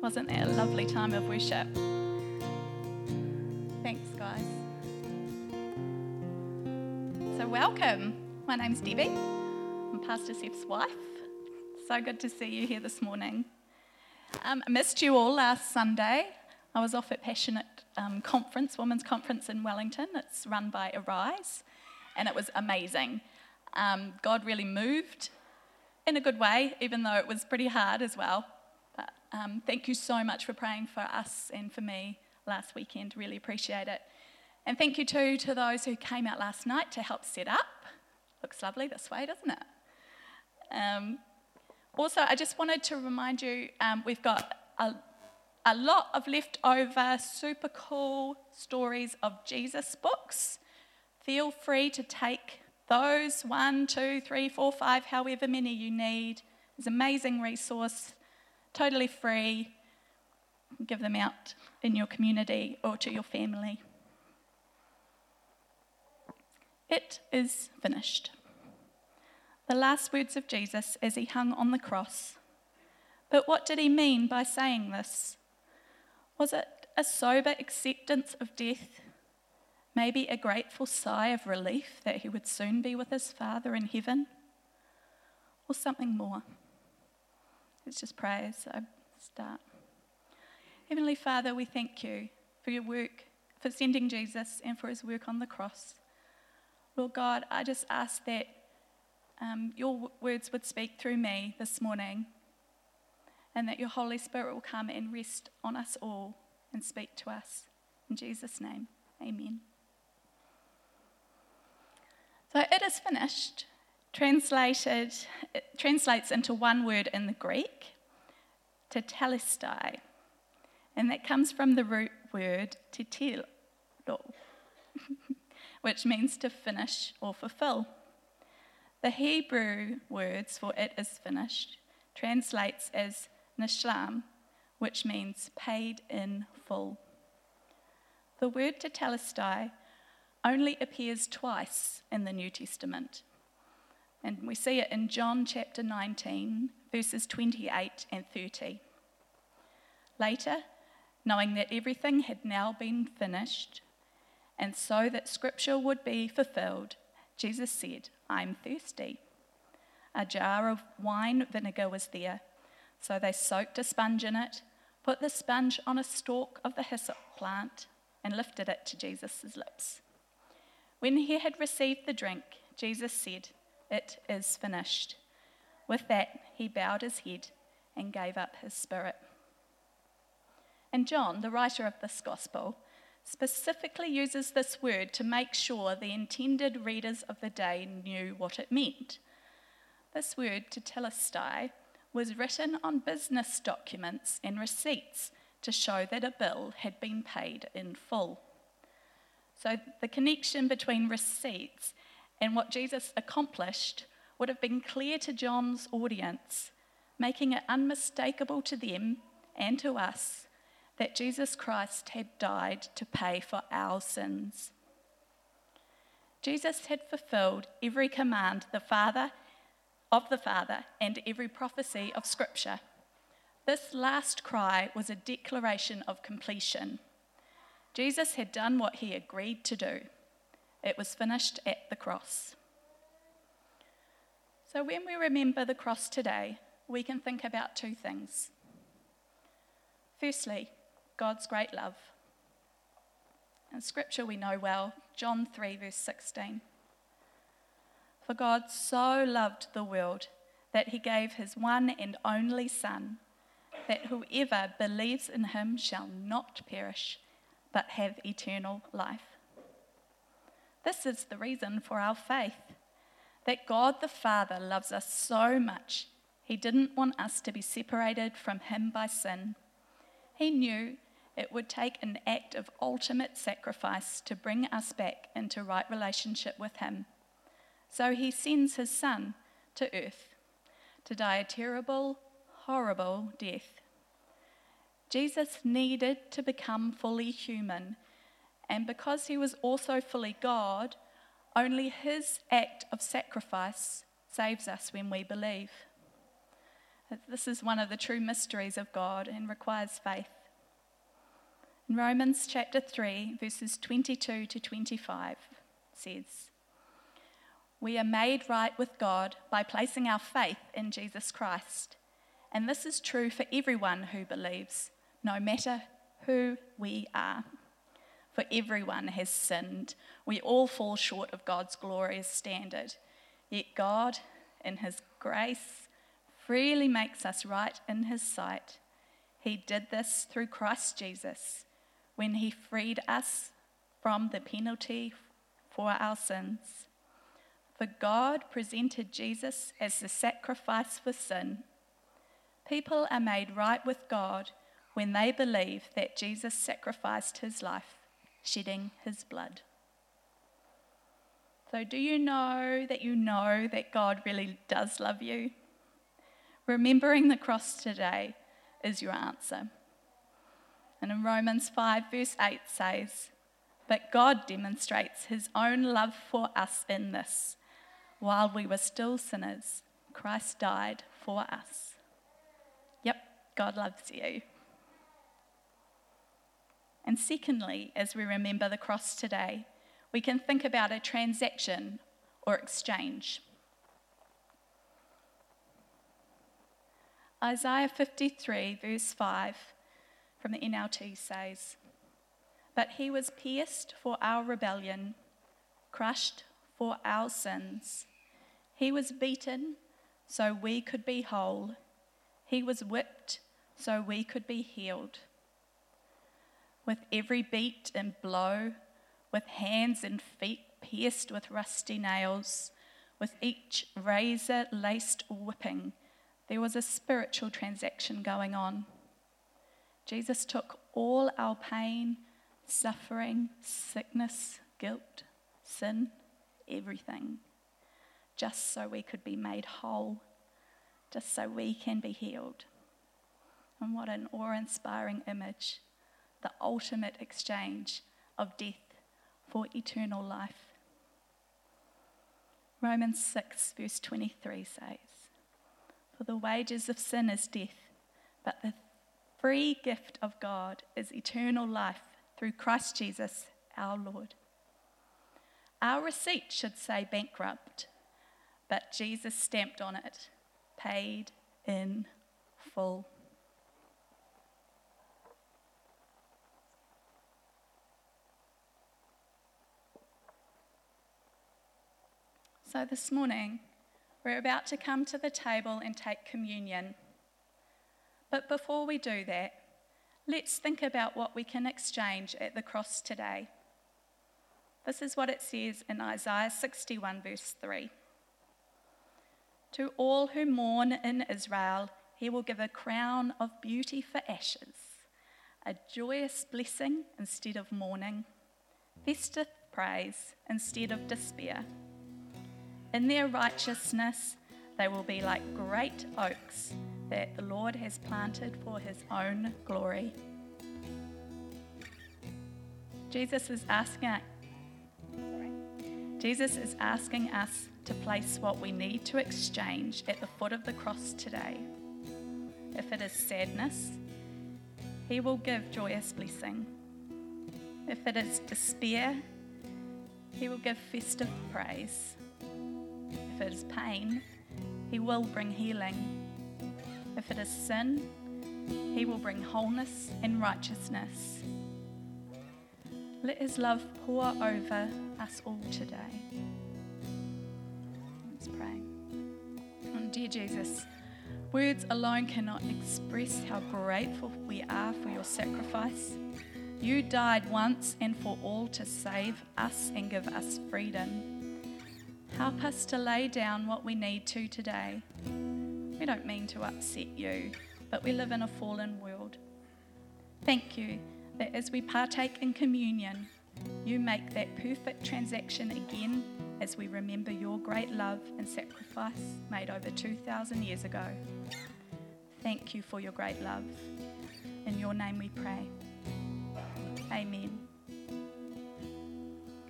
Wasn't that a lovely time of worship? Thanks, guys. So, welcome. My name's Debbie. I'm Pastor Seth's wife. So good to see you here this morning. Um, I missed you all last Sunday. I was off at Passionate um, Conference, Women's Conference in Wellington. It's run by Arise, and it was amazing. Um, God really moved in a good way, even though it was pretty hard as well. Um, thank you so much for praying for us and for me last weekend. Really appreciate it. And thank you too to those who came out last night to help set up. Looks lovely this way, doesn't it? Um, also, I just wanted to remind you um, we've got a, a lot of leftover super cool stories of Jesus books. Feel free to take those one, two, three, four, five, however many you need. It's an amazing resource, totally free. Give them out in your community or to your family. It is finished. The last words of Jesus as he hung on the cross. But what did he mean by saying this? Was it a sober acceptance of death? Maybe a grateful sigh of relief that he would soon be with his Father in heaven? Or something more? Let's just pray as I start. Heavenly Father, we thank you for your work, for sending Jesus and for his work on the cross. Lord God, I just ask that um, your words would speak through me this morning and that your Holy Spirit will come and rest on us all and speak to us. In Jesus' name, amen. So it is finished, translated, translates into one word in the Greek, tetelestai, and that comes from the root word tetilo, which means to finish or fulfill. The Hebrew words for it is finished translates as nishlam, which means paid in full. The word tetelestai only appears twice in the New Testament. And we see it in John chapter 19, verses 28 and 30. Later, knowing that everything had now been finished, and so that scripture would be fulfilled, Jesus said, I'm thirsty. A jar of wine vinegar was there, so they soaked a sponge in it, put the sponge on a stalk of the hyssop plant, and lifted it to Jesus' lips. When he had received the drink, Jesus said, It is finished. With that, he bowed his head and gave up his spirit. And John, the writer of this gospel, specifically uses this word to make sure the intended readers of the day knew what it meant. This word, to tetelestai, was written on business documents and receipts to show that a bill had been paid in full. So the connection between receipts and what Jesus accomplished would have been clear to John's audience, making it unmistakable to them and to us that Jesus Christ had died to pay for our sins. Jesus had fulfilled every command the Father of the Father and every prophecy of Scripture. This last cry was a declaration of completion. Jesus had done what he agreed to do. It was finished at the cross. So, when we remember the cross today, we can think about two things. Firstly, God's great love. In scripture we know well, John 3, verse 16. For God so loved the world that he gave his one and only Son, that whoever believes in him shall not perish, but have eternal life. This is the reason for our faith that God the Father loves us so much, he didn't want us to be separated from him by sin. He knew it would take an act of ultimate sacrifice to bring us back into right relationship with Him. So He sends His Son to earth to die a terrible, horrible death. Jesus needed to become fully human, and because He was also fully God, only His act of sacrifice saves us when we believe. This is one of the true mysteries of God and requires faith. In Romans chapter 3, verses 22 to 25 says, We are made right with God by placing our faith in Jesus Christ. And this is true for everyone who believes, no matter who we are. For everyone has sinned. We all fall short of God's glorious standard. Yet God, in His grace, freely makes us right in His sight. He did this through Christ Jesus when he freed us from the penalty for our sins. For God presented Jesus as the sacrifice for sin. People are made right with God when they believe that Jesus sacrificed his life, shedding his blood. So, do you know that you know that God really does love you? Remembering the cross today is your answer. And in Romans 5, verse 8 says, But God demonstrates his own love for us in this. While we were still sinners, Christ died for us. Yep, God loves you. And secondly, as we remember the cross today, we can think about a transaction or exchange. Isaiah 53, verse 5 from the NLT says, But he was pierced for our rebellion, crushed for our sins. He was beaten so we could be whole. He was whipped so we could be healed. With every beat and blow, with hands and feet pierced with rusty nails, with each razor laced whipping, there was a spiritual transaction going on. Jesus took all our pain, suffering, sickness, guilt, sin, everything, just so we could be made whole, just so we can be healed. And what an awe inspiring image the ultimate exchange of death for eternal life. Romans 6, verse 23 says, For the wages of sin is death, but the free gift of God is eternal life through Christ Jesus our Lord. Our receipt should say bankrupt, but Jesus stamped on it, paid in full. So this morning, we're about to come to the table and take communion. But before we do that, let's think about what we can exchange at the cross today. This is what it says in Isaiah 61, verse 3. To all who mourn in Israel, he will give a crown of beauty for ashes, a joyous blessing instead of mourning, festive praise instead of despair. In their righteousness, they will be like great oaks that the Lord has planted for his own glory. Jesus is asking Jesus is asking us to place what we need to exchange at the foot of the cross today. If it is sadness, he will give joyous blessing. If it is despair, he will give festive praise. Is pain, he will bring healing. If it is sin, he will bring wholeness and righteousness. Let his love pour over us all today. Let's pray. And dear Jesus, words alone cannot express how grateful we are for your sacrifice. You died once and for all to save us and give us freedom. Help us to lay down what we need to today we don't mean to upset you, but we live in a fallen world. Thank you that as we partake in communion, you make that perfect transaction again as we remember your great love and sacrifice made over 2,000 years ago. Thank you for your great love. In your name we pray. Amen.